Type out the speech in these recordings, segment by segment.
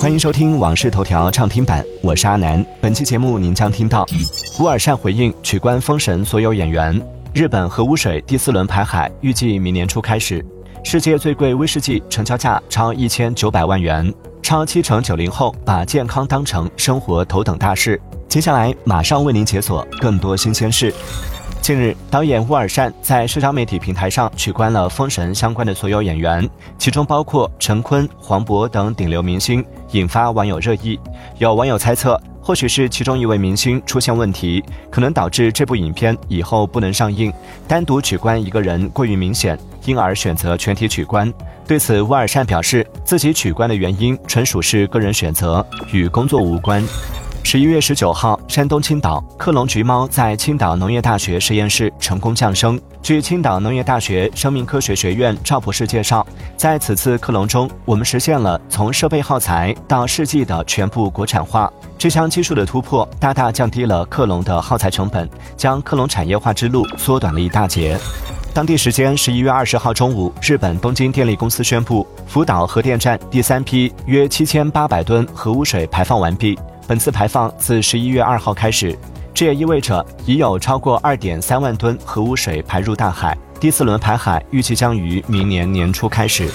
欢迎收听《往事头条》畅听版，我是阿南。本期节目您将听到：乌尔善回应取关封神所有演员；日本核污水第四轮排海预计明年初开始；世界最贵威士忌成交价超一千九百万元；超七成九零后把健康当成生活头等大事。接下来马上为您解锁更多新鲜事。近日，导演乌尔善在社交媒体平台上取关了《封神》相关的所有演员，其中包括陈坤、黄渤等顶流明星，引发网友热议。有网友猜测，或许是其中一位明星出现问题，可能导致这部影片以后不能上映。单独取关一个人过于明显，因而选择全体取关。对此，乌尔善表示，自己取关的原因纯属是个人选择，与工作无关。十一月十九号，山东青岛克隆橘猫在青岛农业大学实验室成功降生。据青岛农业大学生命科学学院赵博士介绍，在此次克隆中，我们实现了从设备耗材到试剂的全部国产化。这项技术的突破，大大降低了克隆的耗材成本，将克隆产业化之路缩短了一大截。当地时间十一月二十号中午，日本东京电力公司宣布，福岛核电站第三批约七千八百吨核污水排放完毕。本次排放自十一月二号开始，这也意味着已有超过二点三万吨核污水排入大海。第四轮排海预计将于明年年初开始。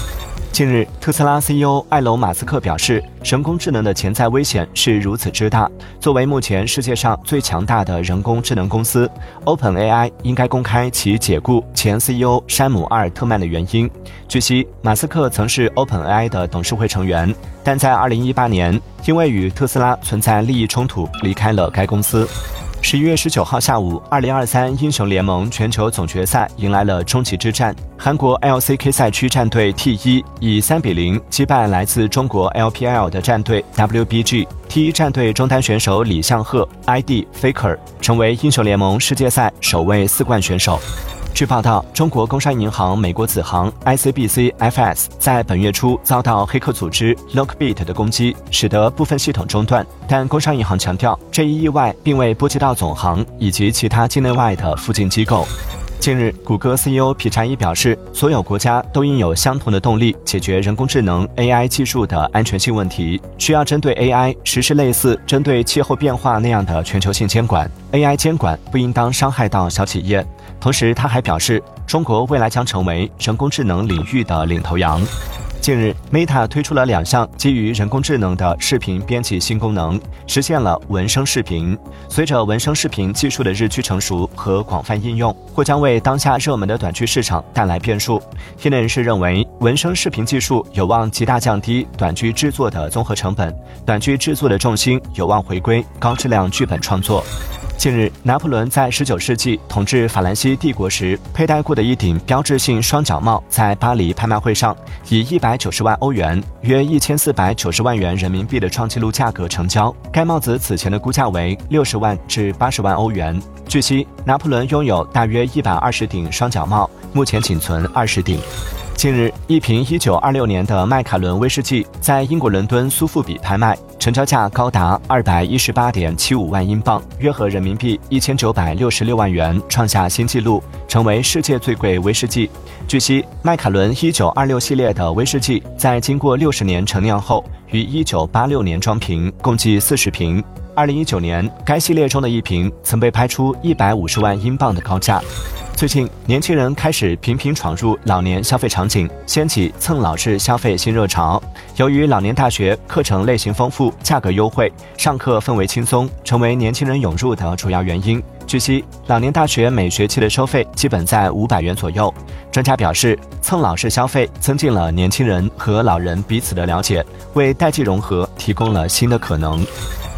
近日，特斯拉 CEO 埃隆·马斯克表示，人工智能的潜在危险是如此之大。作为目前世界上最强大的人工智能公司，OpenAI 应该公开其解雇前 CEO 山姆·阿尔特曼的原因。据悉，马斯克曾是 OpenAI 的董事会成员，但在2018年因为与特斯拉存在利益冲突，离开了该公司。十一月十九号下午，二零二三英雄联盟全球总决赛迎来了终极之战。韩国 LCK 赛区战队 T 一以三比零击败来自中国 LPL 的战队 WBG。T 一战队中单选手李相赫 ID Faker 成为英雄联盟世界赛首位四冠选手。据报道，中国工商银行美国子行 ICBC-FS 在本月初遭到黑客组织 Lockbit 的攻击，使得部分系统中断。但工商银行强调，这一意外并未波及到总行以及其他境内外的附近机构。近日，谷歌 CEO 皮查伊表示，所有国家都应有相同的动力解决人工智能 AI 技术的安全性问题，需要针对 AI 实施类似针对气候变化那样的全球性监管。AI 监管不应当伤害到小企业。同时，他还表示，中国未来将成为人工智能领域的领头羊。近日，Meta 推出了两项基于人工智能的视频编辑新功能，实现了文生视频。随着文生视频技术的日趋成熟和广泛应用，或将为当下热门的短剧市场带来变数。业内人士认为，文生视频技术有望极大降低短剧制作的综合成本，短剧制作的重心有望回归高质量剧本创作。近日，拿破仑在19世纪统治法兰西帝国时佩戴过的一顶标志性双角帽，在巴黎拍卖会上以190万欧元（约1490万元人民币）的创纪录价格成交。该帽子此前的估价为60万至80万欧元。据悉，拿破仑拥有大约120顶双角帽，目前仅存20顶。近日，一瓶1926年的麦卡伦威士忌在英国伦敦苏富比拍卖。成交价高达二百一十八点七五万英镑，约合人民币一千九百六十六万元，创下新纪录，成为世界最贵威士忌。据悉，麦卡伦一九二六系列的威士忌在经过六十年陈酿后，于一九八六年装瓶，共计四十瓶。二零一九年，该系列中的一瓶曾被拍出一百五十万英镑的高价。最近，年轻人开始频频闯入老年消费场景，掀起蹭老式消费新热潮。由于老年大学课程类型丰富、价格优惠、上课氛围轻松，成为年轻人涌入的主要原因。据悉，老年大学每学期的收费基本在五百元左右。专家表示，蹭老式消费增进了年轻人和老人彼此的了解，为代际融合提供了新的可能。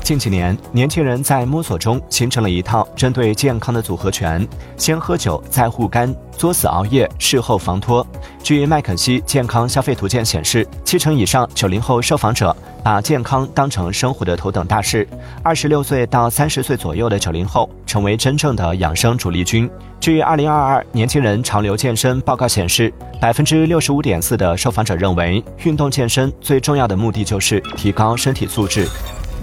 近几年，年轻人在摸索中形成了一套针对健康的组合拳：先喝酒，再护肝；作死熬夜，事后防脱。据麦肯锡健康消费图鉴显示，七成以上九零后受访者把健康当成生活的头等大事。二十六岁到三十岁左右的九零后成为真正的养生主力军。据二零二二年轻人潮流健身报告显示，百分之六十五点四的受访者认为，运动健身最重要的目的就是提高身体素质。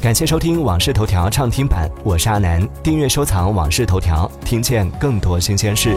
感谢收听《往事头条》畅听版，我是阿南。订阅收藏《往事头条》，听见更多新鲜事。